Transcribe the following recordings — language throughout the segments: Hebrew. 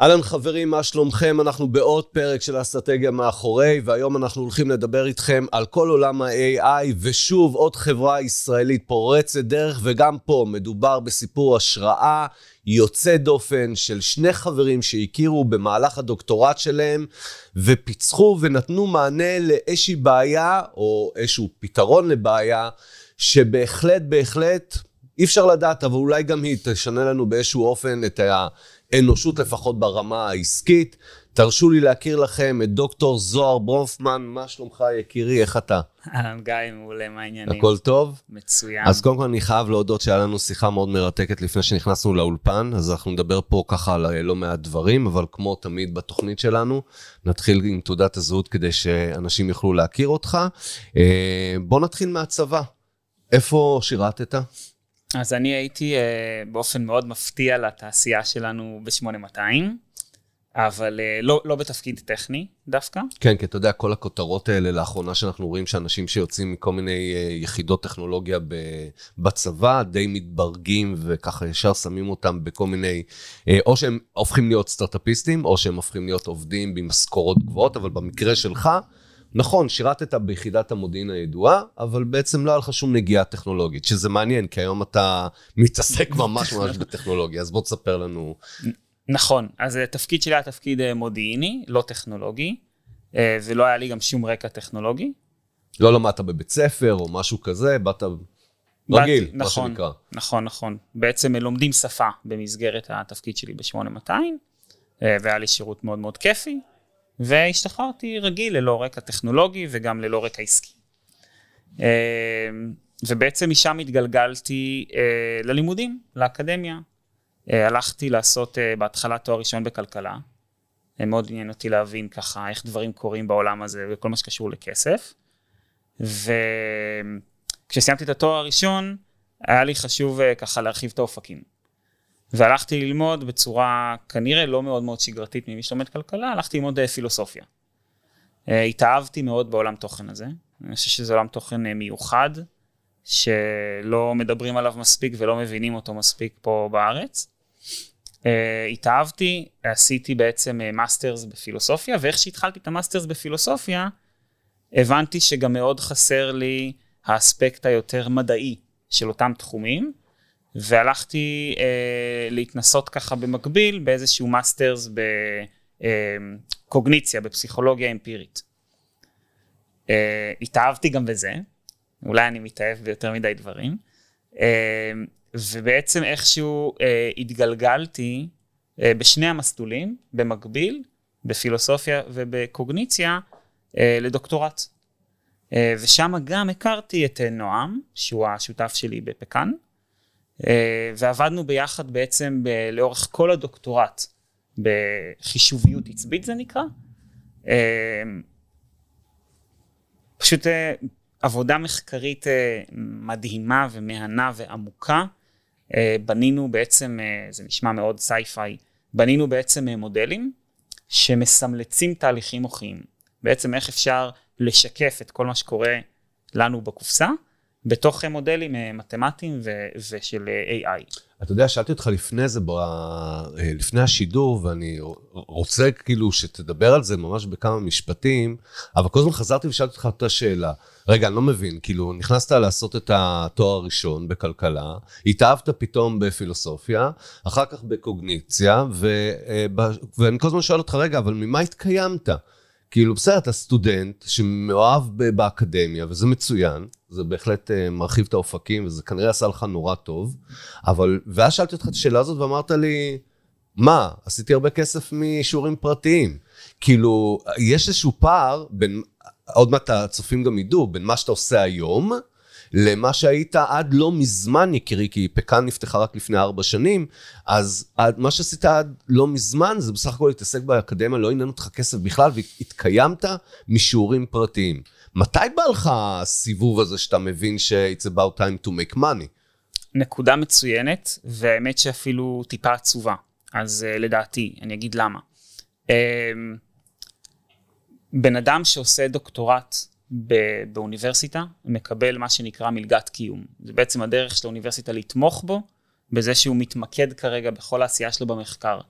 אהלן חברים, מה שלומכם? אנחנו בעוד פרק של אסטרטגיה מאחורי, והיום אנחנו הולכים לדבר איתכם על כל עולם ה-AI, ושוב, עוד חברה ישראלית פורצת דרך, וגם פה מדובר בסיפור השראה יוצא דופן של שני חברים שהכירו במהלך הדוקטורט שלהם, ופיצחו ונתנו מענה לאיזושהי בעיה, או איזשהו פתרון לבעיה, שבהחלט, בהחלט, אי אפשר לדעת, אבל אולי גם היא תשנה לנו באיזשהו אופן את ה... אנושות לפחות ברמה העסקית. תרשו לי להכיר לכם את דוקטור זוהר ברונפמן, מה שלומך יקירי, איך אתה? אהלן גיא, מעולה, מה העניינים? הכל טוב? מצוין. אז קודם כל אני חייב להודות שהיה לנו שיחה מאוד מרתקת לפני שנכנסנו לאולפן, אז אנחנו נדבר פה ככה על לא מעט דברים, אבל כמו תמיד בתוכנית שלנו, נתחיל עם תעודת הזהות כדי שאנשים יוכלו להכיר אותך. אה, בוא נתחיל מהצבא. איפה שירתת? אז אני הייתי uh, באופן מאוד מפתיע לתעשייה שלנו ב-8200, אבל uh, לא, לא בתפקיד טכני דווקא. כן, כי אתה יודע, כל הכותרות האלה לאחרונה שאנחנו רואים שאנשים שיוצאים מכל מיני uh, יחידות טכנולוגיה בצבא, די מתברגים וככה ישר שמים אותם בכל מיני, uh, או שהם הופכים להיות סטארט-אפיסטים, או שהם הופכים להיות עובדים במשכורות גבוהות, אבל במקרה שלך, נכון, שירתת ביחידת המודיעין הידועה, אבל בעצם לא היה לך שום נגיעה טכנולוגית, שזה מעניין, כי היום אתה מתעסק ממש ממש בטכנולוגיה, אז בוא תספר לנו. נכון, אז התפקיד שלי היה תפקיד אה, מודיעיני, לא טכנולוגי, אה, ולא היה לי גם שום רקע טכנולוגי. לא למדת בבית ספר או משהו כזה, באת רגיל, מה נכון, שנקרא. נכון, נכון. בעצם לומדים שפה במסגרת התפקיד שלי ב-8200, אה, והיה לי שירות מאוד מאוד כיפי. והשתחררתי רגיל ללא רקע טכנולוגי וגם ללא רקע עסקי. אה, ובעצם משם התגלגלתי אה, ללימודים, לאקדמיה. אה, הלכתי לעשות בהתחלה תואר ראשון בכלכלה. מאוד עניין אותי להבין ככה איך דברים קורים בעולם הזה וכל מה שקשור לכסף. וכשסיימתי את התואר הראשון, היה לי חשוב ככה להרחיב את האופקים. והלכתי ללמוד בצורה כנראה לא מאוד מאוד שגרתית ממי שלומד כלכלה, הלכתי ללמוד אה, פילוסופיה. אה, התאהבתי מאוד בעולם תוכן הזה, אני חושב שזה עולם תוכן אה, מיוחד, שלא מדברים עליו מספיק ולא מבינים אותו מספיק פה בארץ. התאהבתי, עשיתי בעצם masters בפילוסופיה, ואיך שהתחלתי את ה masters בפילוסופיה, הבנתי שגם מאוד חסר לי ה aspect היותר מדעי של אותם תחומים. והלכתי אה, להתנסות ככה במקביל באיזשהו מאסטרס בקוגניציה, אה, בפסיכולוגיה אמפירית. אה, התאהבתי גם בזה, אולי אני מתאהב ביותר מדי דברים, אה, ובעצם איכשהו אה, התגלגלתי אה, בשני המסלולים, במקביל, בפילוסופיה ובקוגניציה, אה, לדוקטורט. אה, ושם גם הכרתי את נועם, שהוא השותף שלי בפקאן. אה, ועבדנו ביחד בעצם ב- לאורך כל הדוקטורט בחישוביות עצבית זה נקרא. אה, פשוט אה, עבודה מחקרית מדהימה ומהנה ועמוקה. בנינו בעצם, זה נשמע מאוד sci-fi, בנינו בעצם מודלים שמסמלצים תהליכים מוחיים. בעצם איך אפשר לשקף את כל מה שקורה לנו בקופסה בתוך מודלים אה, מתמטיים ו- ושל אה, AI. אתה יודע, שאלתי אותך לפני זה, ב... אה, לפני השידור, ואני רוצה כאילו שתדבר על זה ממש בכמה משפטים, אבל כל הזמן חזרתי ושאלתי אותך את השאלה. רגע, אני לא מבין, כאילו, נכנסת לעשות את התואר הראשון בכלכלה, התאהבת פתאום בפילוסופיה, אחר כך בקוגניציה, ו... ואני כל הזמן שואל אותך, רגע, אבל ממה התקיימת? כאילו, בסדר, אתה סטודנט שמאוהב באקדמיה, וזה מצוין, זה בהחלט uh, מרחיב את האופקים, וזה כנראה עשה לך נורא טוב, אבל, ואז שאלתי אותך את השאלה הזאת ואמרת לי, מה, עשיתי הרבה כסף משיעורים פרטיים. כאילו, יש איזשהו פער בין, עוד מעט הצופים גם ידעו, בין מה שאתה עושה היום, למה שהיית עד לא מזמן, יקירי, כי פקאן נפתחה רק לפני ארבע שנים, אז עד, מה שעשית עד לא מזמן זה בסך הכל להתעסק באקדמיה, לא עניין אותך כסף בכלל, והתקיימת משיעורים פרטיים. מתי בא לך הסיבוב הזה שאתה מבין ש-it's about time to make money? נקודה מצוינת, והאמת שאפילו טיפה עצובה. אז uh, לדעתי, אני אגיד למה. Uh, בן אדם שעושה דוקטורט באוניברסיטה, מקבל מה שנקרא מלגת קיום. זה בעצם הדרך של האוניברסיטה לתמוך בו, בזה שהוא מתמקד כרגע בכל העשייה שלו במחקר.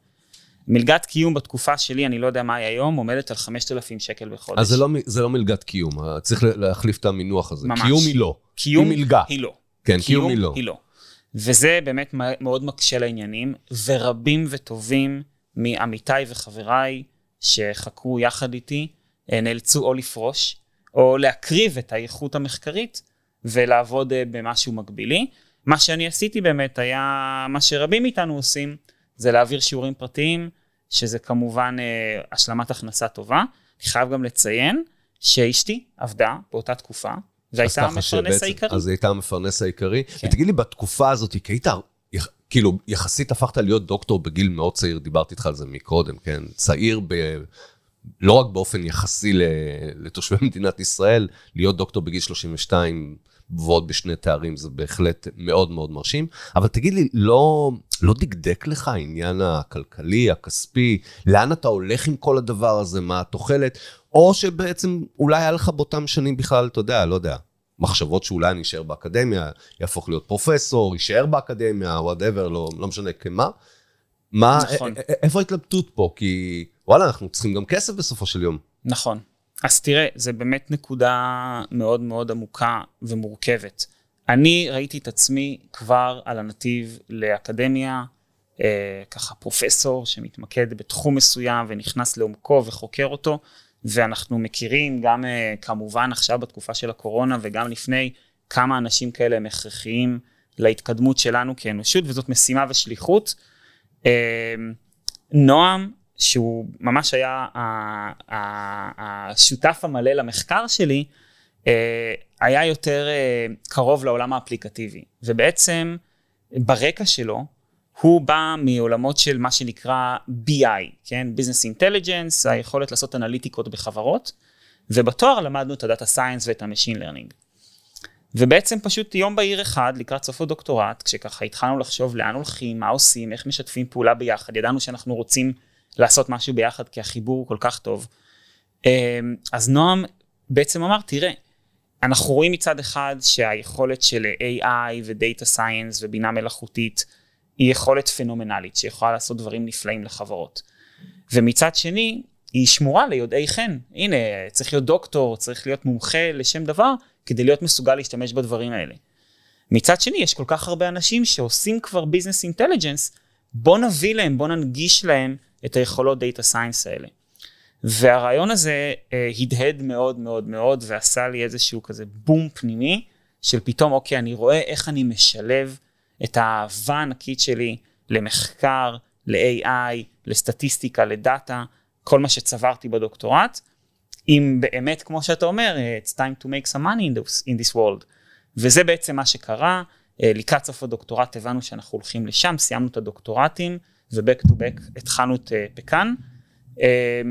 מלגת קיום בתקופה שלי, אני לא יודע מה היא היום, עומדת על 5,000 שקל בחודש. אז זה לא, זה לא מלגת קיום, צריך להחליף את המינוח הזה. ממש. קיום היא לא. קיום היא מלגה. היא לא. כן, קיום היא לא. היא לא. וזה באמת מאוד מקשה לעניינים, ורבים וטובים מעמיתיי וחבריי שחקרו יחד איתי, אה, נאלצו או לפרוש, או להקריב את האיכות המחקרית ולעבוד אה, במשהו מקבילי. מה שאני עשיתי באמת היה מה שרבים מאיתנו עושים, זה להעביר שיעורים פרטיים, שזה כמובן אה, השלמת הכנסה טובה. אני חייב גם לציין שאשתי עבדה באותה תקופה, והייתה המפרנס העיקרי. אז היא הייתה המפרנס העיקרי. כן. ותגיד לי, בתקופה הזאת, כי היית, כאילו, יחסית הפכת להיות דוקטור בגיל מאוד צעיר, דיברתי איתך על זה מקודם, כן? צעיר ב... לא רק באופן יחסי לתושבי מדינת ישראל, להיות דוקטור בגיל 32 ועוד בשני תארים זה בהחלט מאוד מאוד מרשים. אבל תגיד לי, לא, לא דקדק לך העניין הכלכלי, הכספי, לאן אתה הולך עם כל הדבר הזה, מה התוחלת, או שבעצם אולי היה לך באותם שנים בכלל, אתה יודע, לא יודע, מחשבות שאולי אני אשאר באקדמיה, יהפוך להיות פרופסור, יישאר באקדמיה, וואטאבר, לא, לא משנה כמה. מה, נכון. איפה ההתלבטות פה? כי וואלה, אנחנו צריכים גם כסף בסופו של יום. נכון. אז תראה, זה באמת נקודה מאוד מאוד עמוקה ומורכבת. אני ראיתי את עצמי כבר על הנתיב לאקדמיה, אה, ככה פרופסור שמתמקד בתחום מסוים ונכנס לעומקו וחוקר אותו, ואנחנו מכירים גם אה, כמובן עכשיו בתקופה של הקורונה וגם לפני, כמה אנשים כאלה הם הכרחיים להתקדמות שלנו כאנושות, וזאת משימה ושליחות. אה, נועם שהוא ממש היה השותף המלא למחקר שלי, אה, היה יותר אה, קרוב לעולם האפליקטיבי. ובעצם ברקע שלו, הוא בא מעולמות של מה שנקרא BI, כן? Business Intelligence, היכולת לעשות אנליטיקות בחברות, ובתואר למדנו את ה data science ואת ה machine learning. ובעצם פשוט יום בהיר אחד, לקראת סוף הדוקטורט, כשככה התחלנו לחשוב לאן הולכים, מה עושים, איך משתפים פעולה ביחד, ידענו שאנחנו רוצים לעשות משהו ביחד כי החיבור הוא כל כך טוב. אמ, אז נועם בעצם אמר, תראה, אנחנו רואים מצד אחד שהיכולת של AI ו data science ובינה מלאכותית היא יכולת פנומנלית שיכולה לעשות דברים נפלאים לחברות. ומצד שני, היא שמורה ליודעי חן. הנה, צריך להיות דוקטור, צריך להיות מומחה לשם דבר, כדי להיות מסוגל להשתמש בדברים האלה. מצד שני, יש כל כך הרבה אנשים שעושים כבר business intelligence, בוא נביא להם, בוא ננגיש להם את היכולות data science האלה. והרעיון הזה אה, הדהד מאוד מאוד מאוד ועשה לי איזשהו כזה בום פנימי של פתאום אוקיי אני רואה איך אני משלב את האהבה הענקית שלי למחקר, ל-AI, לסטטיסטיקה, לדאטה, כל מה שצברתי בדוקטורט, אם באמת כמו שאתה אומר it's time to make some money in this, in this world. וזה בעצם מה שקרה, אה, לקראת סוף הדוקטורט הבנו שאנחנו הולכים לשם, סיימנו את הדוקטורטים. ו-back to back התחלנו את אה, פקאן. אה,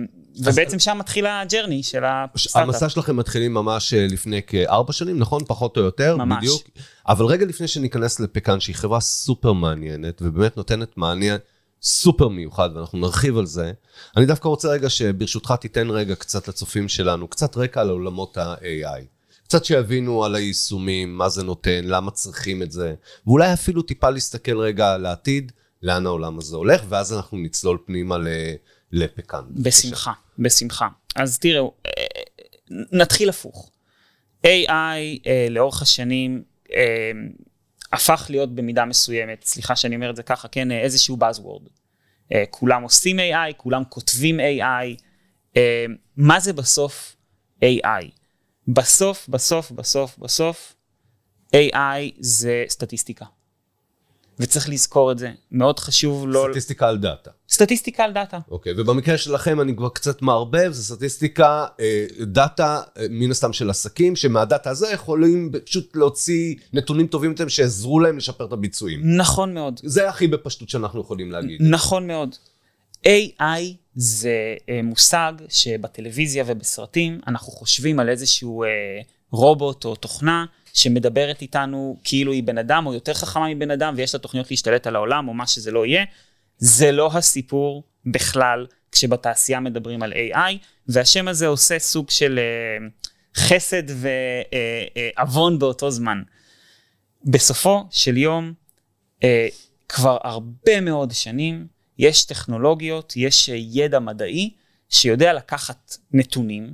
ובעצם שם מתחיל הג'רני של הסטארט-אפ. המסע שלכם מתחילים ממש אה, לפני כארבע שנים, נכון? פחות או יותר, ממש. בדיוק. אבל רגע לפני שניכנס לפקאן, שהיא חברה סופר מעניינת, ובאמת נותנת מעניין סופר מיוחד, ואנחנו נרחיב על זה, אני דווקא רוצה רגע שברשותך תיתן רגע קצת לצופים שלנו, קצת רקע על עולמות ה-AI. קצת שיבינו על היישומים, מה זה נותן, למה צריכים את זה, ואולי אפילו טיפה להסתכל רגע על העתיד. לאן העולם הזה הולך, ואז אנחנו נצלול פנימה לפקאן. בשמחה, בשמחה. אז תראו, אה, נתחיל הפוך. AI אה, לאורך השנים אה, הפך להיות במידה מסוימת, סליחה שאני אומר את זה ככה, כן, איזשהו Buzzword. כולם עושים AI, כולם כותבים AI. מה זה בסוף AI? בסוף, בסוף, בסוף, בסוף, AI זה סטטיסטיקה. וצריך לזכור את זה. מאוד חשוב לא... סטטיסטיקה על data. סטטיסטיקה על data. אוקיי, ובמקרה שלכם אני כבר קצת מערבב, זה סטטיסטיקה, אה, data, אה, מן הסתם של עסקים, שמה data הזה יכולים פשוט להוציא נתונים טובים יותר שיעזרו להם לשפר את הביצועים. נכון מאוד. זה הכי בפשטות שאנחנו יכולים להגיד. נכון מאוד. AI זה אה, מושג שבטלוויזיה ובסרטים אנחנו חושבים על איזשהו אה, רובוט או תוכנה שמדברת איתנו כאילו היא בן אדם, או יותר חכמה מבן אדם, ויש לה תוכניות להשתלט על העולם, או מה שזה לא יהיה. זה לא הסיפור בכלל כשבתעשייה מדברים על AI, והשם הזה עושה סוג של uh, חסד ועוון uh, uh, באותו זמן. בסופו של יום, כבר הרבה מאוד שנים יש טכנולוגיות, יש ידע מדעי שיודע לקחת נתונים,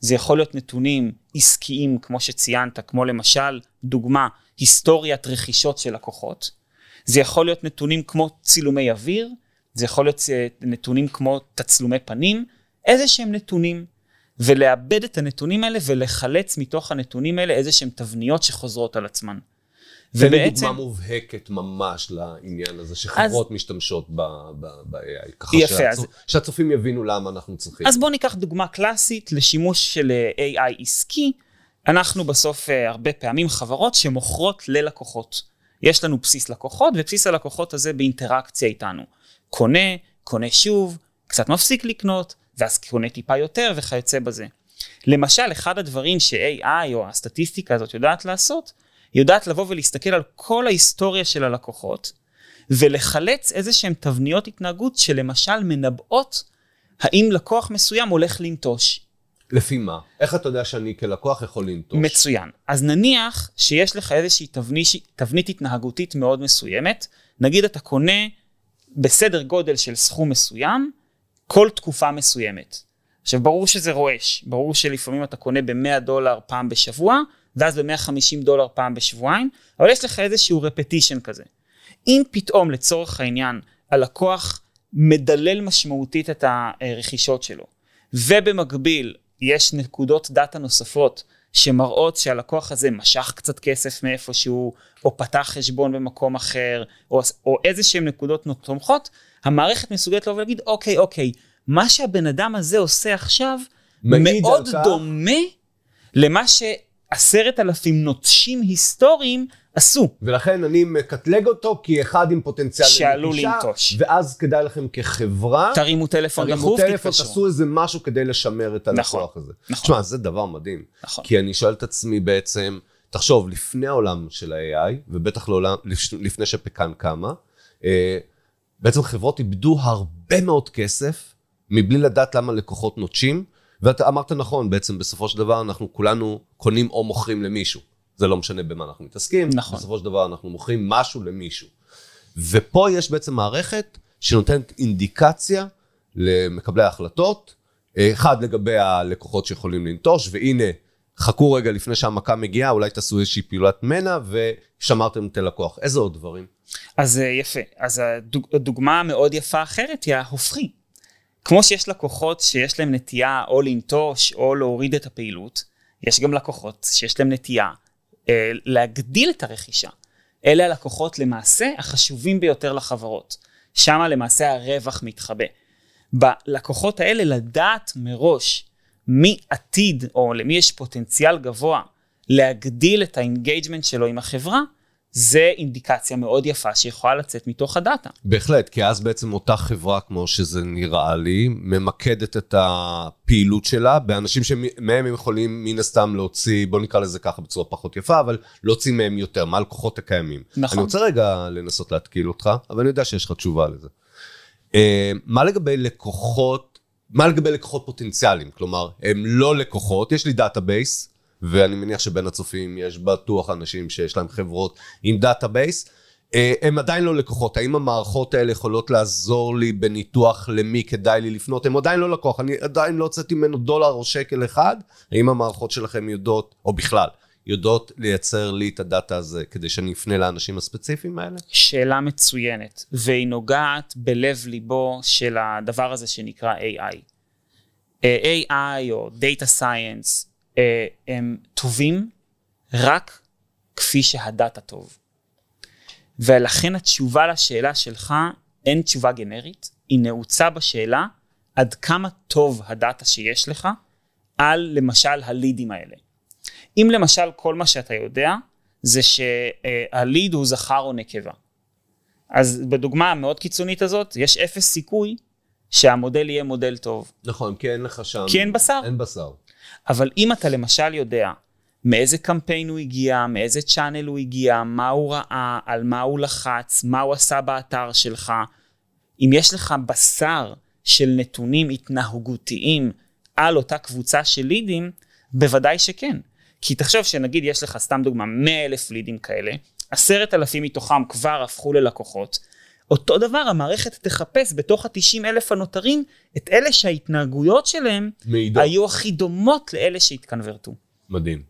זה יכול להיות נתונים עסקיים כמו שציינת, כמו למשל, דוגמה, היסטוריית רכישות של לקוחות, זה יכול להיות נתונים כמו צילומי אוויר, זה יכול להיות אה, נתונים כמו תצלומי פנים, איזה שהם נתונים, ולאבד את הנתונים האלה ולחלץ מתוך הנתונים האלה איזה שהם תבניות שחוזרות על עצמן. תן לי דוגמה מובהקת ממש לעניין הזה, שחברות אז... משתמשות ב-AI, ככה יפה, שהצופ... אז... שהצופים יבינו למה אנחנו צריכים. אז בואו ניקח דוגמה קלאסית לשימוש של אה, AI עסקי. אנחנו בסוף אה, הרבה פעמים חברות שמוכרות ללקוחות. יש לנו בסיס לקוחות, ובסיס הלקוחות הזה באינטראקציה איתנו. קונה, קונה שוב, קצת מפסיק לקנות, ואז קונה טיפה יותר וכיוצא בזה. למשל, אחד הדברים ש-AI או הסטטיסטיקה הזאת יודעת לעשות, היא יודעת לבוא ולהסתכל על כל ההיסטוריה של הלקוחות, ולחלץ איזה שהן תבניות התנהגות שלמשל מנבאות האם לקוח מסוים הולך לנטוש. לפי מה? איך אתה יודע שאני כלקוח יכול לנטוש? מצוין. אז נניח שיש לך איזושהי תבנית, תבנית התנהגותית מאוד מסוימת, נגיד אתה קונה בסדר גודל של סכום מסוים, כל תקופה מסוימת. עכשיו ברור שזה רועש, ברור שלפעמים אתה קונה ב-100 דולר פעם בשבוע, ואז ב-150 דולר פעם בשבועיים, אבל יש לך איזשהו רפטישן כזה. אם פתאום לצורך העניין הלקוח מדלל משמעותית את הרכישות שלו, ובמקביל יש נקודות דאטה נוספות שמראות שהלקוח הזה משך קצת כסף מאיפשהו, או פתח חשבון במקום אחר, או, או איזה שהן נקודות תומכות, המערכת מסוגלת לבוא ולהגיד, אוקיי, אוקיי, מה שהבן אדם הזה עושה עכשיו, מאוד דומה למה שעשרת אלפים נוטשים היסטוריים עשו. ולכן אני מקטלג אותו כאחד עם פוטנציאל שעלול לנטוש. ואז כדאי לכם כחברה, תרימו טלפון דחוף, תרימו טלפון, תעשו איזה משהו כדי לשמר את הלקוח נכון, הזה. נכון. תשמע, זה דבר מדהים. נכון. כי אני שואל את עצמי בעצם, תחשוב, לפני העולם של ה-AI, ובטח לעולם, לפני שפקן קמה, אה, בעצם חברות איבדו הרבה מאוד כסף, מבלי לדעת למה לקוחות נוטשים, ואתה אמרת נכון, בעצם בסופו של דבר אנחנו כולנו קונים או מוכרים למישהו. זה לא משנה במה אנחנו מתעסקים, נכון. בסופו של דבר אנחנו מוכרים משהו למישהו. ופה יש בעצם מערכת שנותנת אינדיקציה למקבלי ההחלטות, אחד לגבי הלקוחות שיכולים לנטוש, והנה, חכו רגע לפני שהמכה מגיעה, אולי תעשו איזושהי פעולת מנע ושמרתם את הלקוח. איזה עוד דברים? אז אה, יפה, אז הדוגמה המאוד יפה אחרת היא ההופכי. כמו שיש לקוחות שיש להם נטייה או לנטוש או להוריד את הפעילות, יש גם לקוחות שיש להם נטייה אה, להגדיל את הרכישה. אלה הלקוחות למעשה החשובים ביותר לחברות. שם למעשה הרווח מתחבא. בלקוחות האלה לדעת מראש מי עתיד או למי יש פוטנציאל גבוה להגדיל את ה engagement שלו עם החברה, זה אינדיקציה מאוד יפה שיכולה לצאת מתוך ה data. בהחלט, כי אז בעצם אותה חברה, כמו שזה נראה לי, ממקדת את הפעילות שלה באנשים שמהם הם יכולים מן הסתם להוציא, בוא נקרא לזה ככה בצורה פחות יפה, אבל להוציא מהם יותר, מהלקוחות הקיימים. נכון. אני רוצה רגע לנסות להתקיל אותך, אבל אני יודע שיש לך תשובה לזה. אה, מה לגבי לקוחות, מה לגבי לקוחות פוטנציאליים? כלומר, הם לא לקוחות, יש לי database, ואני מניח שבין הצופים יש בטוח אנשים שיש להם חברות עם database. אה, הם עדיין לא לקוחות, האם המערכות האלה יכולות לעזור לי בניתוח למי כדאי לי לפנות? הם עדיין לא לקוח, אני עדיין לא הוצאתי ממנו דולר או שקל אחד, האם המערכות שלכם יודעות, או בכלל, יודעות לייצר לי את הדאטה הזה כדי שאני אפנה לאנשים הספציפיים האלה? שאלה מצוינת, והיא נוגעת בלב ליבו של הדבר הזה שנקרא AI. אה, AI או Data Science הם טובים רק כפי שהדאטה טוב. ולכן התשובה לשאלה שלך אין תשובה גנרית, היא נעוצה בשאלה עד כמה טוב הדאטה שיש לך על למשל הלידים האלה. אם למשל כל מה שאתה יודע זה שהליד הוא זכר או נקבה. אז בדוגמה המאוד קיצונית הזאת, יש אפס סיכוי שהמודל יהיה מודל טוב. נכון, כי אין לך שם... כי אין בשר. אין בשר. אבל אם אתה למשל יודע מאיזה קמפיין הוא הגיע, מאיזה צ'אנל הוא הגיע, מה הוא ראה, על מה הוא לחץ, מה הוא עשה באתר שלך, אם יש לך בשר של נתונים התנהגותיים על אותה קבוצה של לידים, בוודאי שכן. כי תחשוב שנגיד יש לך סתם דוגמה 100 אלף לידים כאלה, עשרת אלפים מתוכם כבר הפכו ללקוחות, אותו דבר המערכת תחפש בתוך ה-90 אלף הנותרים את אלה שההתנהגויות שלהם מעידות. היו הכי דומות לאלה שהתקנברטו. מדהים.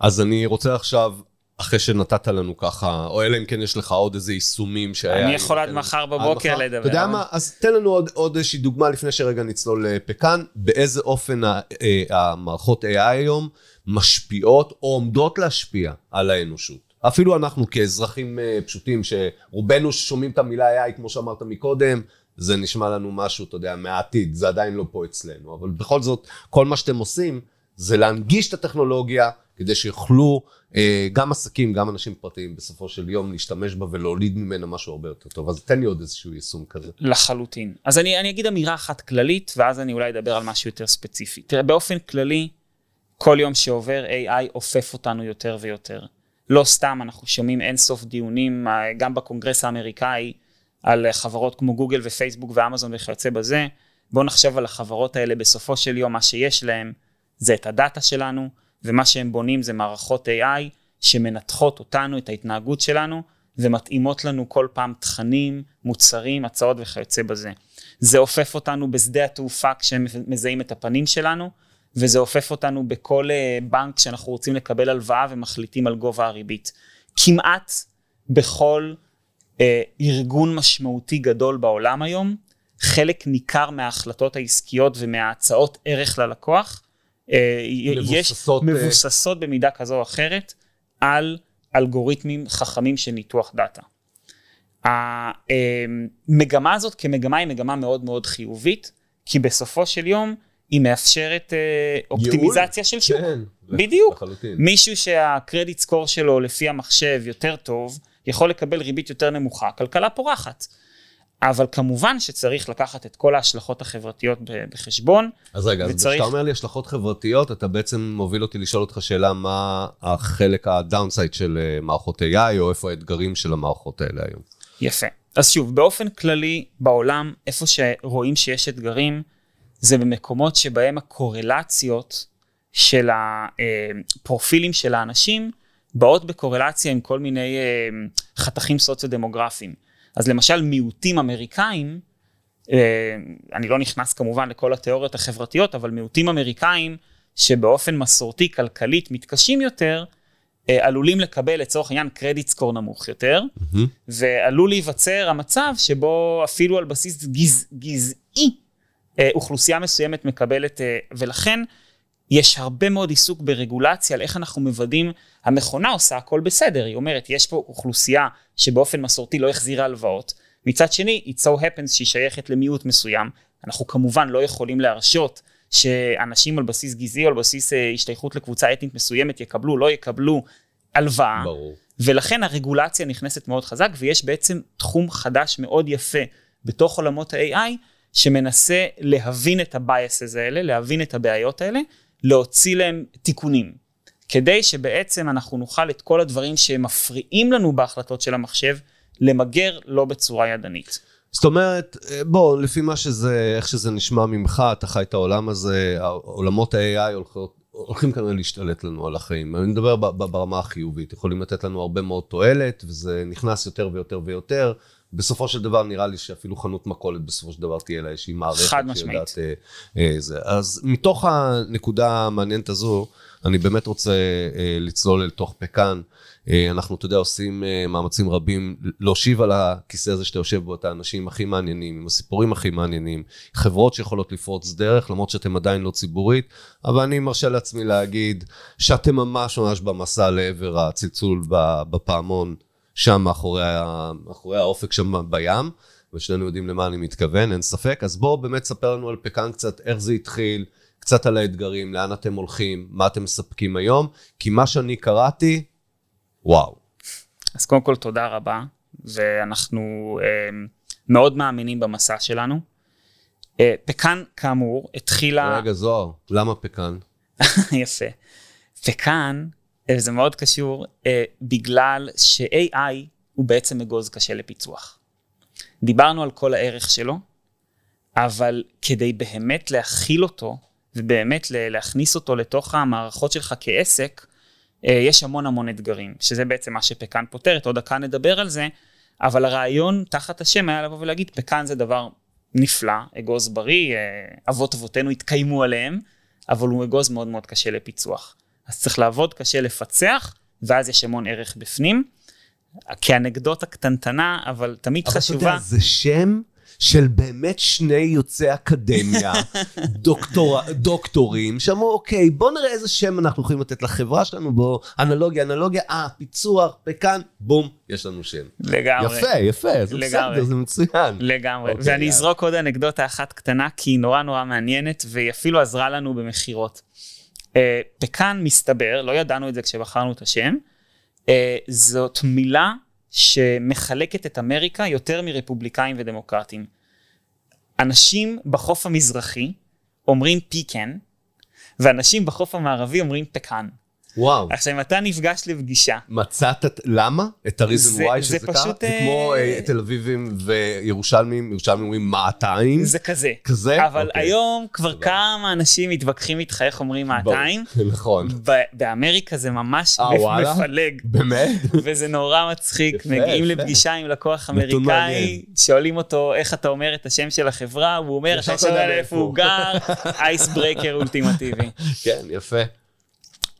אז אני רוצה עכשיו, אחרי שנתת לנו ככה, או אלא אם כן יש לך עוד איזה יישומים שהיה... אני יכול עד מחר בבוקר מחר? לדבר. אתה יודע מה? אז תן לנו עוד, עוד איזושהי דוגמה לפני שרגע נצלול לפקאן, באיזה אופן ה, אה, המערכות AI היום משפיעות או עומדות להשפיע על האנושות. אפילו אנחנו כאזרחים אה, פשוטים, שרובנו ששומעים את המילה AI, כמו שאמרת מקודם, זה נשמע לנו משהו, אתה יודע, מהעתיד, זה עדיין לא פה אצלנו. אבל בכל זאת, כל מה שאתם עושים, זה להנגיש את הטכנולוגיה, כדי שיוכלו אה, גם עסקים, גם אנשים פרטיים, בסופו של יום, להשתמש בה ולהוליד ממנה משהו הרבה יותר טוב. אז תן לי עוד איזשהו יישום כזה. לחלוטין. אז אני, אני אגיד אמירה אחת כללית, ואז אני אולי אדבר על משהו יותר ספציפי. תראה, באופן כללי, כל יום שעובר AI אופף אותנו יותר ויותר. לא סתם אנחנו שומעים אינסוף דיונים, אה, גם בקונגרס האמריקאי, על אה, חברות כמו גוגל ופייסבוק ואמזון וכיוצא בזה. בואו נחשב על החברות האלה, בסופו של יום מה שיש להם זה את הדאטה שלנו, ומה שהם בונים זה מערכות AI שמנתחות אותנו, את ההתנהגות שלנו, ומתאימות לנו כל פעם תכנים, מוצרים, הצעות וכיוצא בזה. זה אופף אותנו בשדה התעופה כשהם מזהים את הפנים שלנו, וזה אופף אותנו בכל אה, בנק שאנחנו רוצים לקבל הלוואה ומחליטים על גובה הריבית. כמעט בכל אה, ארגון משמעותי גדול בעולם היום, חלק ניכר מההחלטות העסקיות ומההצעות ערך ללקוח, אה, מבוססות, יש, אה, מבוססות במידה כזו או אחרת על אלגוריתמים חכמים של ניתוח דאטה. המגמה הזאת כמגמה היא מגמה מאוד מאוד חיובית, כי בסופו של יום היא מאפשרת אה, אופטימיזציה של שוק. כן, בדיוק. לחלוטין. מישהו שהקרדיט סקור שלו לפי המחשב יותר טוב, יכול לקבל ריבית יותר נמוכה, כלכלה פורחת. אבל כמובן שצריך לקחת את כל ההשלכות החברתיות בחשבון. אז רגע, אז וצריך- כשאתה אומר לי השלכות חברתיות, אתה בעצם מוביל אותי לשאול אותך שאלה, מה החלק הדאונסייד של אה, מערכות AI, או איפה האתגרים של המערכות האלה היום? יפה. אז שוב, באופן כללי בעולם, איפה שרואים שיש אתגרים, זה במקומות שבהם הקורלציות של הפרופילים של האנשים באות בקורלציה עם כל מיני אה, חתכים סוציו-דמוגרפיים. אז למשל מיעוטים אמריקאים, אה, אני לא נכנס כמובן לכל התיאוריות החברתיות, אבל מיעוטים אמריקאים שבאופן מסורתי כלכלית מתקשים יותר, אה, עלולים לקבל לצורך העניין קרדיט סקור נמוך יותר, ועלול להיווצר המצב שבו אפילו על בסיס גז, גזעי אה, אוכלוסייה מסוימת מקבלת, אה, ולכן יש הרבה מאוד עיסוק ברגולציה על איך אנחנו מוודאים, המכונה עושה הכל בסדר, היא אומרת יש פה אוכלוסייה שבאופן מסורתי לא החזירה הלוואות, מצד שני it so happens שהיא שייכת למיעוט מסוים, אנחנו כמובן לא יכולים להרשות שאנשים על בסיס גזעי או על בסיס אה, השתייכות לקבוצה אתנית מסוימת יקבלו, לא יקבלו הלוואה. ברור. ולכן הרגולציה נכנסת מאוד חזק, ויש בעצם תחום חדש מאוד יפה בתוך עולמות ה-AI, שמנסה להבין את ה-biases האלה, להבין את הבעיות האלה, להוציא להם תיקונים. כדי שבעצם אנחנו נוכל את כל הדברים שמפריעים לנו בהחלטות של המחשב, למגר לא בצורה ידנית. זאת אומרת, בוא, לפי מה שזה, איך שזה נשמע ממך, אתה חי את העולם הזה, עולמות ה-AI הולכות, הולכים כנראה להשתלט לנו על החיים. אני מדבר ברמה החיובית, יכולים לתת לנו הרבה מאוד תועלת, וזה נכנס יותר ויותר ויותר. בסופו של דבר נראה לי שאפילו חנות מכולת בסופו של דבר תהיה לה איזושהי מערכת חד משמעית. שיודעת אה, אה, זה. אז מתוך הנקודה המעניינת הזו, אני באמת רוצה אה, לצלול אל תוך פקאן. אה, אנחנו, אתה יודע, עושים אה, מאמצים רבים להושיב על הכיסא הזה שאתה יושב בו את האנשים הכי מעניינים, עם הסיפורים הכי מעניינים, חברות שיכולות לפרוץ דרך, למרות שאתם עדיין לא ציבורית, אבל אני מרשה לעצמי להגיד שאתם ממש ממש במסע לעבר הצלצול בפעמון, שם מאחורי, ה- מאחורי האופק שם בים, ושנינו יודעים למה אני מתכוון, אין ספק. אז בואו באמת ספר לנו על פקאן קצת, איך זה התחיל, קצת על האתגרים, לאן אתם הולכים, מה אתם מספקים היום, כי מה שאני קראתי, וואו. אז קודם כל תודה רבה, ואנחנו אה, מאוד מאמינים במסע שלנו. אה, פקאן, כאמור, התחילה... רגע, זוהר, למה פקאן? יפה. וכאן, זה מאוד קשור, אה, בגלל ש-AI הוא בעצם אגוז קשה לפיצוח. דיברנו על כל הערך שלו, אבל כדי באמת להכיל אותו, ובאמת להכניס אותו לתוך המערכות שלך כעסק, אה, יש המון המון אתגרים, שזה בעצם מה שפקאן פותרת, עוד דקה נדבר על זה, אבל הרעיון תחת השם היה לבוא ולהגיד, פקן זה דבר נפלא, אגוז בריא, אה, אבות אבותינו התקיימו עליהם, אבל הוא אגוז מאוד מאוד קשה לפיצוח. אז צריך לעבוד קשה לפצח, ואז יש המון ערך בפנים. כאנקדוטה קטנטנה, אבל תמיד אבל חשובה. אתה יודע, זה שם של באמת שני יוצאי אקדמיה, דוקטור, דוקטורים, שאמרו, אוקיי, בוא נראה איזה שם אנחנו יכולים לתת לחברה שלנו, בוא, אנלוגיה, אנלוגיה, אה, פיצוח, פקן, בום, יש לנו שם. לגמרי. יפה, יפה, זה לגמרי. בסדר, זה מצוין. לגמרי. אוקיי, ואני. אזרוק עוד אנקדוטה אחת קטנה, כי היא נורא נורא מעניינת, והיא אפילו עזרה לנו במכירות. אה, פקן מסתבר, לא ידענו את זה כשבחרנו את השם, אה, זאת מילה שמחלקת את אמריקה יותר מרפובליקאים ודמוקרטים. אנשים בחוף המזרחי אומרים פיקן, ואנשים בחוף המערבי אומרים פקן. וואו. עכשיו, אם אתה נפגש לפגישה, מצאת, את- למה? את הריזן זה- וואי זה שזה ככה? פשוט, זה אה, כמו אה, תל אביבים וירושלמים, ירושלמים אומרים מעתיים, זה כזה. כזה? אבל אוקיי. היום כבר סבבה. כמה אנשים מתווכחים איתך איך אומרים. מעתיים. נכון. באמריקה זה ממש אה? מפלג, באמת? וזה נורא מצחיק. יפה, מגיעים יפה. לפגישה עם לקוח אמריקאי. שואלים אותו איך אתה אומר את השם של החברה, הוא אומר, אתה יודע שואל איפה הוא גר, ice breaker אולטימטיבי. כן, יפה.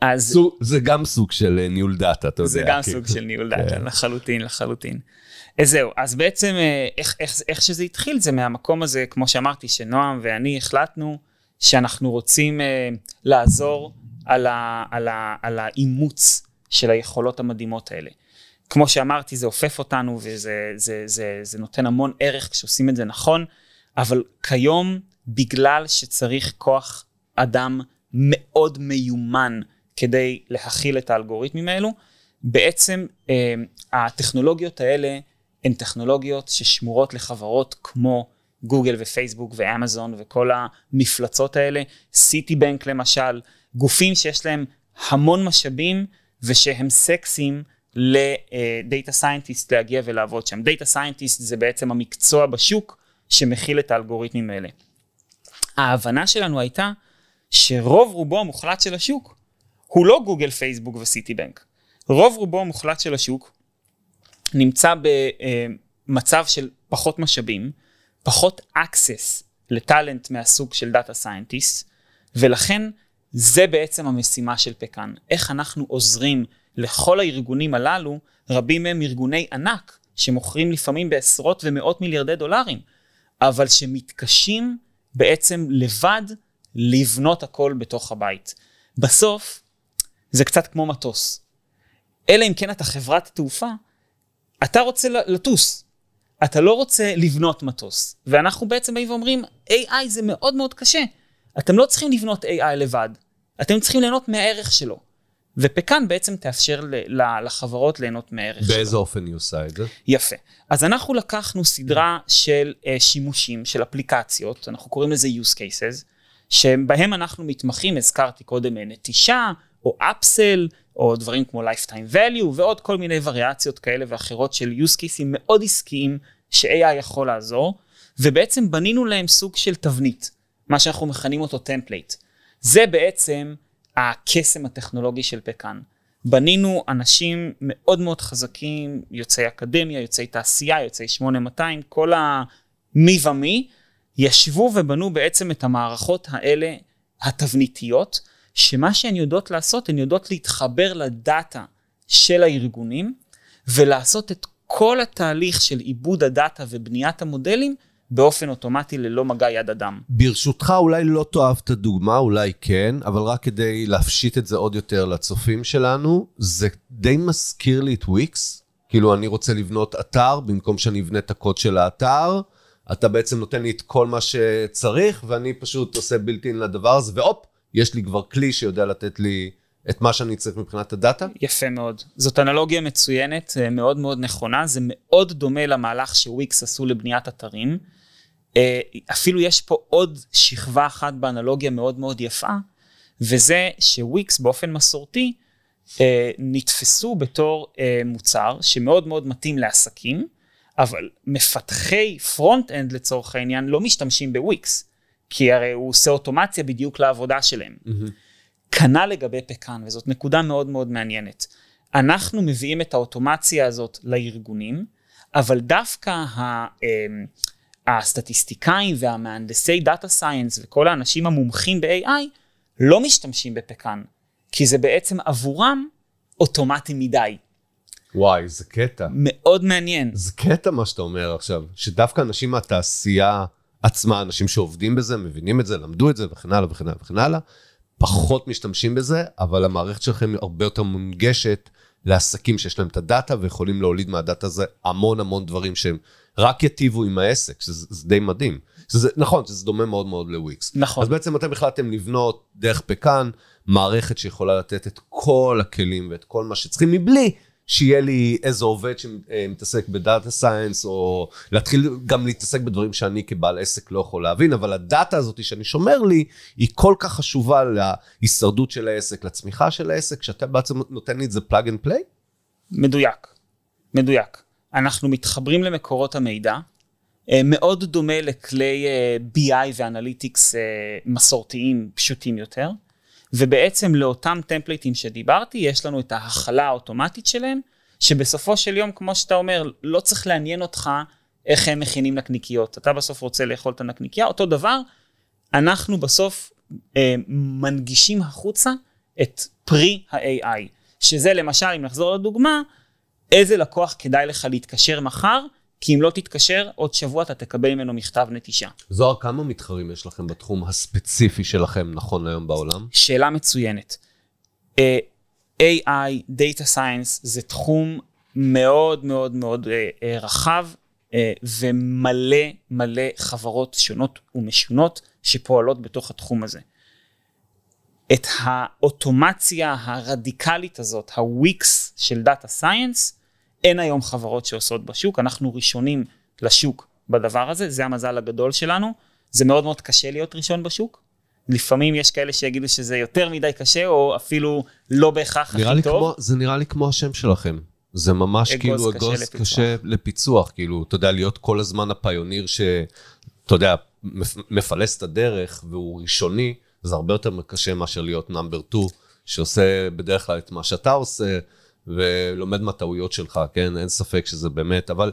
אז סוג- זה גם סוג של אה, ניהול דאטה, אתה יודע. זה גם כאילו. סוג של ניהול דאטה, כן. לחלוטין, לחלוטין. אז זהו, אז בעצם אה, איך, איך, איך שזה התחיל זה מהמקום הזה, כמו שאמרתי, שנועם ואני החלטנו שאנחנו רוצים אה, לעזור על, ה, על, ה, על האימוץ של היכולות המדהימות האלה. כמו שאמרתי, זה אופף אותנו וזה זה, זה, זה נותן המון ערך כשעושים את זה נכון, אבל כיום, בגלל שצריך כוח אדם מאוד מיומן כדי להכיל את האלגוריתמים האלו, בעצם אה, הטכנולוגיות האלה הן טכנולוגיות ששמורות לחברות כמו גוגל ופייסבוק ואמזון וכל המפלצות האלה, סיטי בנק למשל, גופים שיש להם המון משאבים ושהם סקסיים ל data scientist להגיע ולעבוד שם. data scientist זה בעצם המקצוע בשוק שמכיל את האלגוריתמים האלה. ההבנה שלנו הייתה שרוב רובו המוחלט של השוק הוא לא גוגל, פייסבוק וסיטי בנק. רוב רובו המוחלט של השוק נמצא במצב של פחות משאבים, פחות access ל talent מהסוג של data scientist, ולכן זה בעצם המשימה של פקאן. איך אנחנו עוזרים לכל הארגונים הללו, רבים מהם ארגוני ענק, שמוכרים לפעמים בעשרות ומאות מיליארדי דולרים, אבל שמתקשים בעצם לבד לבנות הכל בתוך הבית. בסוף, זה קצת כמו מטוס. אלא אם כן אתה חברת תעופה, אתה רוצה לטוס, אתה לא רוצה לבנות מטוס. ואנחנו בעצם באים ואומרים, AI זה מאוד מאוד קשה. אתם לא צריכים לבנות AI לבד, אתם צריכים ליהנות מהערך שלו. ופקאן בעצם תאפשר ל- ל- לחברות ליהנות מהערך שלו. באיזה אופן היא עושה את זה? יפה. אז אנחנו לקחנו סדרה של uh, שימושים, של אפליקציות, אנחנו קוראים לזה use cases, שבהם אנחנו מתמחים, הזכרתי קודם אה, נטישה, או upsell, או דברים כמו lifetime value, ועוד כל מיני וריאציות כאלה ואחרות של use cases מאוד עסקיים, ש-AI יכול לעזור, ובעצם בנינו להם סוג של תבנית, מה שאנחנו מכנים אותו template. זה בעצם הקסם הטכנולוגי של פקאן. בנינו אנשים מאוד מאוד חזקים, יוצאי אקדמיה, יוצאי תעשייה, יוצאי 8200, כל המי ומי, ישבו ובנו בעצם את המערכות האלה התבניתיות, שמה שהן יודעות לעשות, הן יודעות להתחבר לדאטה של הארגונים, ולעשות את כל התהליך של עיבוד הדאטה ובניית המודלים באופן אוטומטי ללא מגע יד אדם. ברשותך, אולי לא תאהב את הדוגמה, אולי כן, אבל רק כדי להפשיט את זה עוד יותר לצופים שלנו, זה די מזכיר לי את וויקס. כאילו, אני רוצה לבנות אתר, במקום שאני אבנה את הקוד של האתר, אתה בעצם נותן לי את כל מה שצריך, ואני פשוט עושה בלתי לדבר הזה, והופ, יש לי כבר כלי שיודע לתת לי את מה שאני צריך מבחינת הדאטה. יפה מאוד. זאת אנלוגיה מצוינת, אה, מאוד מאוד נכונה, זה מאוד דומה למהלך שוויקס עשו לבניית אתרים. אה, אפילו יש פה עוד שכבה אחת באנלוגיה מאוד מאוד יפה, וזה שוויקס באופן מסורתי אה, נתפסו בתור מוצר שמאוד מאוד מתאים לעסקים, אבל מפתחי front-end לצורך העניין לא משתמשים בוויקס, כי הרי הוא עושה אוטומציה בדיוק לעבודה שלהם. כנ"ל לגבי פקאן, וזאת נקודה מאוד מאוד מעניינת. אנחנו מביאים את האוטומציה הזאת לארגונים, אבל דווקא ה, אמ, הסטטיסטיקאים והמהנדסי data science וכל האנשים המומחים ב-AI לא משתמשים בפקאן, כי זה בעצם עבורם אוטומטי מדי. וואי, זה קטע. מאוד מעניין. זה קטע מה שאתה אומר עכשיו, שדווקא אנשים מהתעשייה עצמה, אנשים שעובדים בזה, מבינים את זה, למדו את זה וכן הלאה וכן הלאה וכן הלאה, פחות משתמשים בזה, אבל המערכת שלכם הרבה יותר מונגשת לעסקים שיש להם את הדאטה ויכולים להוליד מהדאטה הזה המון המון דברים שהם רק יטיבו עם העסק, שזה די מדהים. שזה, נכון, שזה דומה מאוד מאוד לוויקס. נכון. אז בעצם אתם החלטתם לבנות דרך פקאן מערכת שיכולה לתת את כל הכלים ואת כל מה שצריכים מבלי שיהיה לי איזה עובד שמתעסק ב data science, או להתחיל גם להתעסק בדברים שאני כבעל עסק לא יכול להבין, אבל הדאטה הזאת שאני שומר לי, היא כל כך חשובה להישרדות של העסק, לצמיחה של העסק, שאתה בעצם נותן לי את זה plug and play? מדויק, מדויק. אנחנו מתחברים למקורות המידע, אה, מאוד דומה לכלי אה, BI ו analytics אה, מסורתיים פשוטים יותר. ובעצם לאותם טמפליטים שדיברתי, יש לנו את ההכלה האוטומטית שלהם, שבסופו של יום, כמו שאתה אומר, לא צריך לעניין אותך איך הם מכינים נקניקיות. אתה בסוף רוצה לאכול את הנקניקייה, אותו דבר, אנחנו בסוף אה, מנגישים החוצה את פרי ה-AI, שזה למשל, אם נחזור לדוגמה, איזה לקוח כדאי לך להתקשר מחר, כי אם לא תתקשר, עוד שבוע אתה תקבל ממנו מכתב נטישה. זוהר, כמה מתחרים יש לכם בתחום הספציפי שלכם נכון להיום בעולם? שאלה מצוינת. Uh, AI, Data Science, זה תחום מאוד מאוד מאוד uh, uh, רחב uh, ומלא מלא חברות שונות ומשונות שפועלות בתוך התחום הזה. את האוטומציה הרדיקלית הזאת, ה-Wix של Data Science, אין היום חברות שעושות בשוק, אנחנו ראשונים לשוק בדבר הזה, זה המזל הגדול שלנו. זה מאוד מאוד קשה להיות ראשון בשוק. לפעמים יש כאלה שיגידו שזה יותר מדי קשה, או אפילו לא בהכרח הכי טוב. כמו, זה נראה לי כמו השם שלכם. זה ממש אגוז כאילו קשה אגוז לפיצוח. קשה לפיצוח, כאילו, אתה יודע, להיות כל הזמן הפיוניר שאתה יודע, מפלס את הדרך והוא ראשוני, זה הרבה יותר קשה מאשר להיות נאמבר 2, שעושה בדרך כלל את מה שאתה עושה, ולומד מהטעויות שלך, כן? אין ספק שזה באמת, אבל,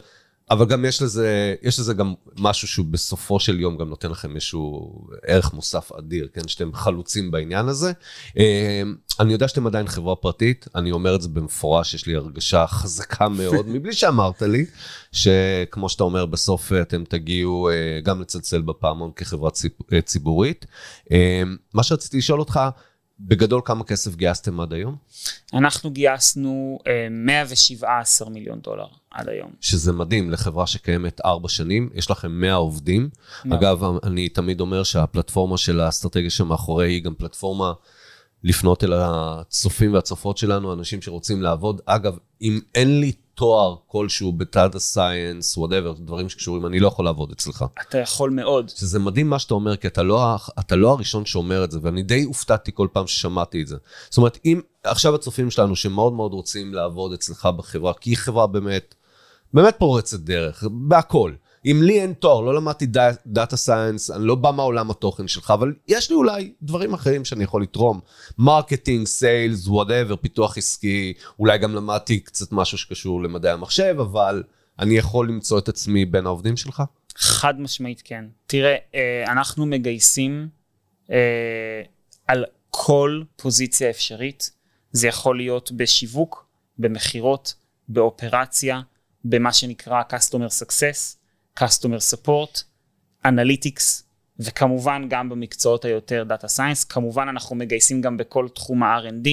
אבל גם יש לזה, יש לזה גם משהו שהוא בסופו של יום גם נותן לכם איזשהו ערך מוסף אדיר, כן? שאתם חלוצים בעניין הזה. אה, אני יודע שאתם עדיין חברה פרטית, אני אומר את זה במפורש, יש לי הרגשה חזקה מאוד, מבלי שאמרת לי, שכמו שאתה אומר, בסוף אתם תגיעו אה, גם לצלצל בפעמון כחברה אה, ציבורית. מה שרציתי לשאול אותך, בגדול כמה כסף גייסתם עד היום? אנחנו גייסנו 117 אה, מיליון דולר עד היום. שזה מדהים לחברה שקיימת ארבע שנים, יש לכם 100 עובדים. מאוד. אגב, אני תמיד אומר שהפלטפורמה של האסטרטגיה שמאחורי היא גם פלטפורמה לפנות אל הצופים והצופות שלנו, אנשים שרוצים לעבוד. אגב, אם אין לי תואר כלשהו ב data science, whatever, דברים שקשורים, אני לא יכול לעבוד אצלך. אתה יכול מאוד. שזה מדהים מה שאתה אומר, כי אתה לא, אתה לא הראשון שאומר את זה, ואני די הופתעתי כל פעם ששמעתי את זה. זאת אומרת, אם עכשיו הצופים שלנו, שמאוד מאוד רוצים לעבוד אצלך בחברה, כי היא חברה באמת, באמת פורצת דרך, בהכל. אם לי אין תואר, לא למדתי data science, אני לא בא מהעולם התוכן שלך, אבל יש לי אולי דברים אחרים שאני יכול לתרום. marketing, sales, whatever, פיתוח עסקי, אולי גם למדתי קצת משהו שקשור למדעי המחשב, אבל אני יכול למצוא את עצמי בין העובדים שלך? חד משמעית כן. תראה, אה, אנחנו מגייסים אה, על כל פוזיציה אפשרית. זה יכול להיות בשיווק, במכירות, באופרציה, במה שנקרא Customer Success. Customer Support, Analytics, וכמובן גם במקצועות היותר Data Science, כמובן אנחנו מגייסים גם בכל תחום ה-R&D,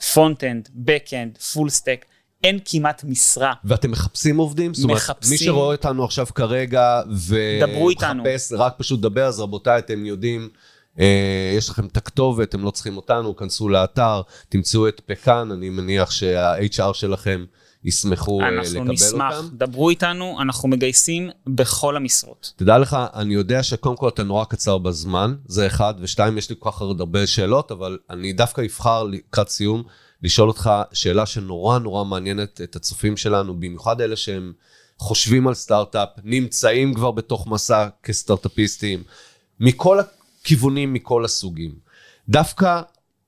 Front-End, Back-End, Full Stack, אין כמעט משרה. ואתם מחפשים עובדים? מחפשים. זאת אומרת, מי שרואה אותנו עכשיו כרגע ומחפש, רק פשוט דבר, אז רבותיי, אתם יודעים, אה, יש לכם את הכתובת, אתם לא צריכים אותנו, כנסו לאתר, תמצאו את פקאן, אני מניח שה-HR שלכם ישמחו אה, לקבל נשמח. אותם. אנחנו נשמח, דברו איתנו, אנחנו מגייסים בכל המשרות. תדע לך, אני יודע שקודם כל אתה נורא קצר בזמן, זה אחד, ושתיים, יש לי כל כך הרבה שאלות, אבל אני דווקא אבחר לקראת סיום לשאול אותך שאלה שנורא נורא מעניינת את הצופים שלנו, במיוחד אלה שהם חושבים על סטארט-אפ, נמצאים כבר בתוך מסע כסטארט-אפיסטים, מכל הכיוונים, מכל הסוגים. דווקא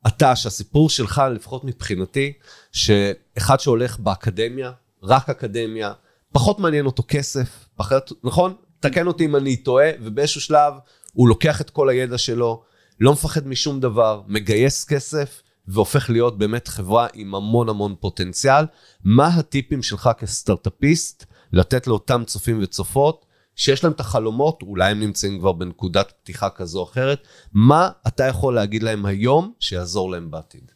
אתה, שהסיפור שלך, לפחות מבחינתי, שאחד שהולך באקדמיה, רק אקדמיה, פחות מעניין אותו כסף, פחות, נכון? תקן אותי אם אני טועה, ובאיזשהו שלב הוא לוקח את כל הידע שלו, לא מפחד משום דבר, מגייס כסף, והופך להיות באמת חברה עם המון המון פוטנציאל. מה הטיפים שלך כסטארט-אפיסט לתת לאותם צופים וצופות, שיש להם את החלומות, אולי הם נמצאים כבר בנקודת פתיחה כזו או אחרת, מה אתה יכול להגיד להם היום שיעזור להם בעתיד?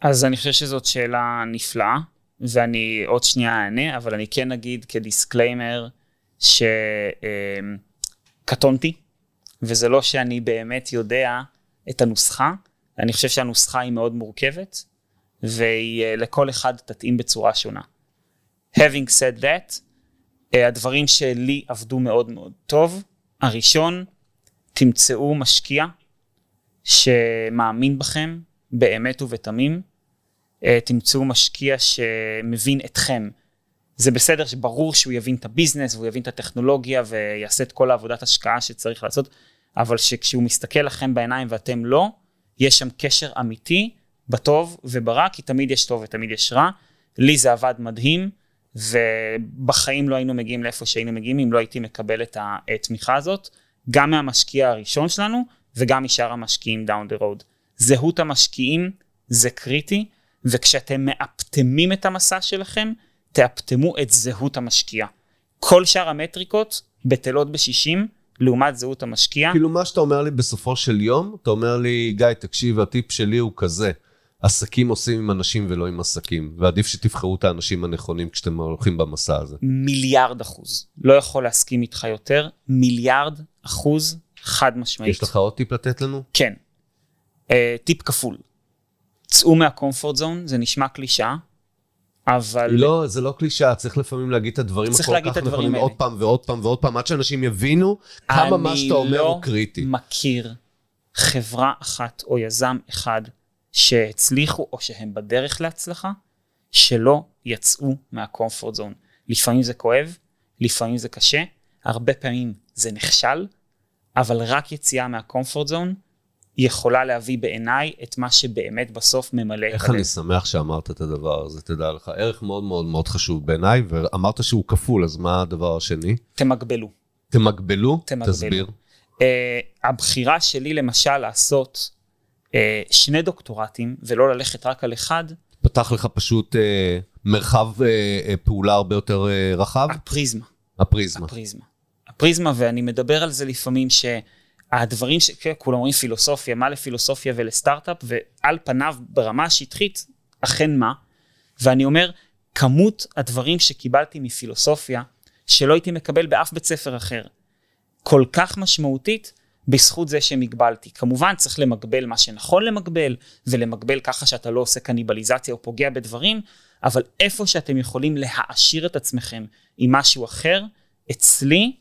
אז אני חושב שזאת שאלה נפלאה, ואני עוד שנייה אענה, אבל אני כן אגיד כדיסקליימר שקטונתי, וזה לא שאני באמת יודע את הנוסחה, אני חושב שהנוסחה היא מאוד מורכבת, והיא אה, לכל אחד תתאים בצורה שונה. Having said that, הדברים שלי עבדו מאוד מאוד טוב. הראשון, תמצאו משקיע שמאמין בכם באמת ובתמים. אה, תמצאו משקיע שמבין אתכם. זה בסדר שברור שהוא יבין את הביזנס והוא יבין את הטכנולוגיה ויעשה את כל העבודת השקעה שצריך לעשות, אבל שכשהוא מסתכל לכם בעיניים ואתם לא, יש שם קשר אמיתי בטוב וברע, כי תמיד יש טוב ותמיד יש רע. לי זה עבד מדהים, ובחיים לא היינו מגיעים לאיפה שהיינו מגיעים אם לא הייתי מקבל את התמיכה הזאת, גם מהמשקיע הראשון שלנו וגם משאר המשקיעים down the road. זהות המשקיעים זה קריטי, וכשאתם מאפטמים את המסע שלכם, תאפטמו את זהות המשקיע. כל שאר המטריקות בטלות בשישים, לעומת זהות המשקיע. כאילו מה שאתה אומר לי בסופו של יום, אתה אומר לי, גיא, תקשיב, הטיפ שלי הוא כזה. עסקים עושים עם אנשים ולא עם עסקים, ועדיף שתבחרו את האנשים הנכונים כשאתם הולכים במסע הזה. מיליארד אחוז. לא יכול להסכים איתך יותר, מיליארד אחוז חד משמעית. יש לך עוד טיפ לתת לנו? כן. Uh, טיפ כפול. צאו מהקומפורט זון, זה נשמע קלישאה, אבל... לא, זה לא קלישאה, צריך לפעמים להגיד את הדברים הכל כך נכונים. עוד פעם ועוד פעם ועוד פעם, עד שאנשים יבינו כמה מה שאתה אומר הוא קריטי. אני לא מכיר חברה אחת או יזם אחד שהצליחו או שהם בדרך להצלחה, שלא יצאו מהקומפורט זון. לפעמים זה כואב, לפעמים זה קשה, הרבה פעמים זה נכשל, אבל רק יציאה מהקומפורט זון יכולה להביא בעיניי את מה שבאמת בסוף ממלא את איך אני שמח שאמרת את הדבר הזה, תדע לך. ערך מאוד מאוד מאוד חשוב בעיניי, ואמרת שהוא כפול, אז מה הדבר השני? תמגבלו. תמגבלו? תמגבלו. תסביר. Uh, הבחירה שלי למשל לעשות uh, שני דוקטורטים ולא ללכת רק על אחד, פתח לך פשוט אה, מרחב אה, אה, פעולה הרבה יותר אה, רחב? הפריזמה. הפריזמה. הפריזמה. הפריזמה, ואני מדבר על זה לפעמים שהדברים ש... כן, כולם אומרים פילוסופיה, מה לפילוסופיה ולסטארט-אפ, ועל פניו ברמה השטחית, אכן מה? ואני אומר, כמות הדברים שקיבלתי מפילוסופיה, שלא הייתי מקבל באף בית ספר אחר, כל כך משמעותית, בזכות זה שמגבלתי. כמובן צריך למגבל מה שנכון למגבל, ולמגבל ככה שאתה לא עושה קניבליזציה או פוגע בדברים, אבל איפה שאתם יכולים להעשיר את עצמכם עם משהו אחר, אצלי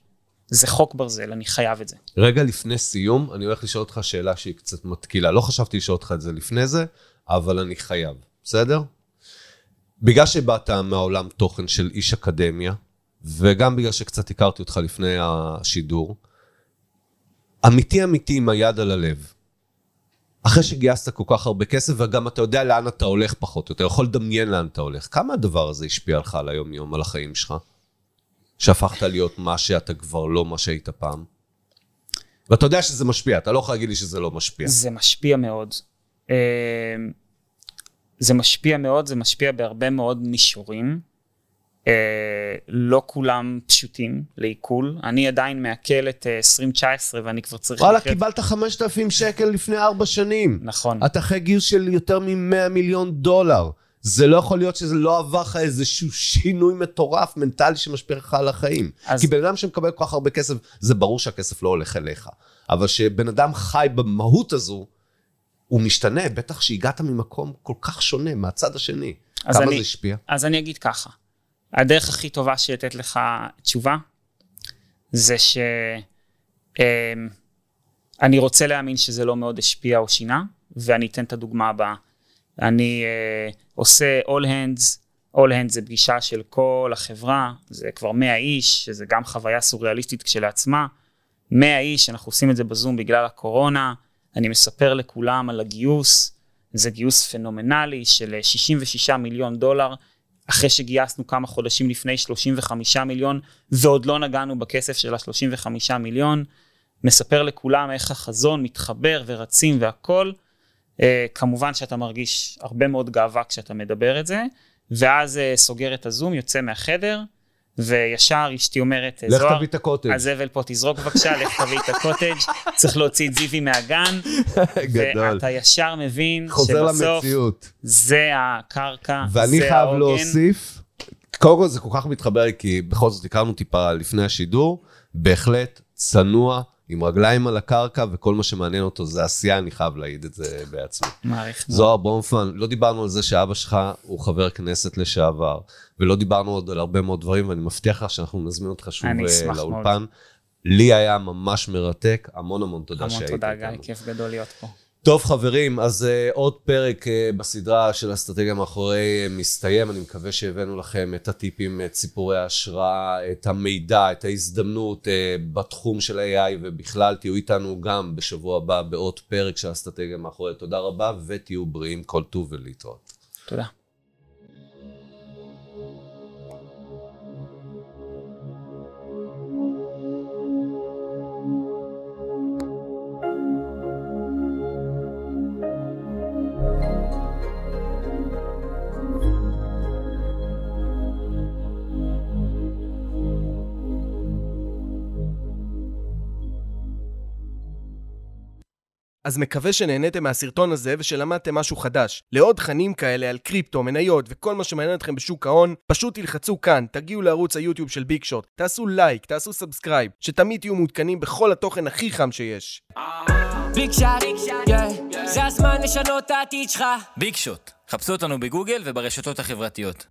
זה חוק ברזל, אני חייב את זה. רגע לפני סיום, אני הולך לשאול אותך שאלה שהיא קצת מתקילה. לא חשבתי לשאול אותך את זה לפני זה, אבל אני חייב, בסדר? בגלל שבאת מהעולם תוכן של איש אקדמיה, וגם בגלל שקצת הכרתי אותך לפני השידור, אמיתי אמיתי עם היד על הלב. אחרי שגייסת כל כך הרבה כסף, וגם אתה יודע לאן אתה הולך פחות, אתה יכול לדמיין לאן אתה הולך. כמה הדבר הזה השפיע לך על היום-יום, על החיים שלך? שהפכת להיות מה שאתה כבר לא מה שהיית פעם? ואתה יודע שזה משפיע, אתה לא יכול להגיד לי שזה לא משפיע. זה משפיע מאוד. אה, זה משפיע מאוד, זה משפיע בהרבה מאוד מישורים. אה, לא כולם פשוטים לעיכול. אני עדיין מעכל את אה, 2019 ואני כבר צריך... וואלה, לחיות- קיבלת 5,000 שקל לפני ארבע שנים. נכון. אתה אחרי גיוס של יותר מ-100 מיליון דולר. זה לא יכול להיות שזה לא עבר לך איזשהו שינוי מטורף מנטלי שמשפיע לך על החיים. אז- כי בן אדם שמקבל כל כך הרבה כסף, זה ברור שהכסף לא הולך אליך. אבל שבן אדם חי במהות הזו, הוא משתנה, בטח שהגעת ממקום כל כך שונה, מהצד השני. כמה אני- זה השפיע? אז אני אגיד ככה, הדרך הכי טובה של לתת לך תשובה, זה ש... אמ, רוצה להאמין שזה לא מאוד השפיע או שינה, ואני אתן את הדוגמה הבאה. אני uh, עושה all hands, all hands זה פגישה של כל החברה, זה כבר 100 איש, שזה גם חוויה סוריאליסטית כשלעצמה. 100 איש, אנחנו עושים את זה בזום בגלל הקורונה, אני מספר לכולם על הגיוס, זה גיוס פנומנלי של אה, 66 מיליון דולר, אחרי שגייסנו כמה חודשים לפני 35 מיליון, ועוד לא נגענו בכסף של ה-35 מיליון. מספר לכולם איך החזון מתחבר ורצים והכל. אה, כמובן שאתה מרגיש הרבה מאוד גאווה כשאתה מדבר את זה, ואז אה, סוגר את הזום, יוצא מהחדר, וישר אשתי אומרת, לך זוהר, תביא את הקוטג'. הזבל פה תזרוק בבקשה, לך תביא את הקוטג', צריך להוציא את זיוי מהגן, גדול. ואתה ישר מבין חוזר שבסוף למציאות. זה הקרקע, ואני זה חייב העוגן. להוסיף, קודם כל זה כל כך מתחבר כי בכל זאת הכרנו טיפה לפני השידור, בהחלט צנוע, עם רגליים על הקרקע, וכל מה שמעניין אותו זה עשייה, אני חייב להעיד את זה בעצמי. מעריך. זוהר ברונפמן, לא דיברנו על זה שאבא שלך הוא חבר כנסת לשעבר, ולא דיברנו עוד על הרבה מאוד דברים, ואני מבטיח לך שאנחנו נזמין אותך שוב אה, לאולפן. לי היה ממש מרתק, המון המון תודה המון שהיית תודה, גיא, איתנו. כיף גדול להיות פה. טוב חברים, אז uh, עוד פרק uh, בסדרה של אסטרטגיה מאחורי uh, מסתיים, אני מקווה שהבאנו לכם את הטיפים, את סיפורי ההשראה, את המידע, את ההזדמנות uh, בתחום של AI ובכלל, תהיו איתנו גם בשבוע הבא בעוד פרק של אסטרטגיה מאחורי. תודה רבה ותהיו בריאים כל טוב ולהתראות. תודה. אז מקווה שנהניתם מהסרטון הזה ושלמדתם משהו חדש. לעוד תכנים כאלה על קריפטו, מניות וכל מה שמעניין אתכם בשוק ההון, פשוט תלחצו כאן, תגיעו לערוץ היוטיוב של ביג שוט, תעשו לייק, תעשו subscribe, שתמיד תהיו מעודכנים בכל התוכן הכי חם שיש. ביג yeah. זה הזמן לשנות את העתיד שלך. ביג שוט, חפשו אותנו בגוגל וברשתות החברתיות.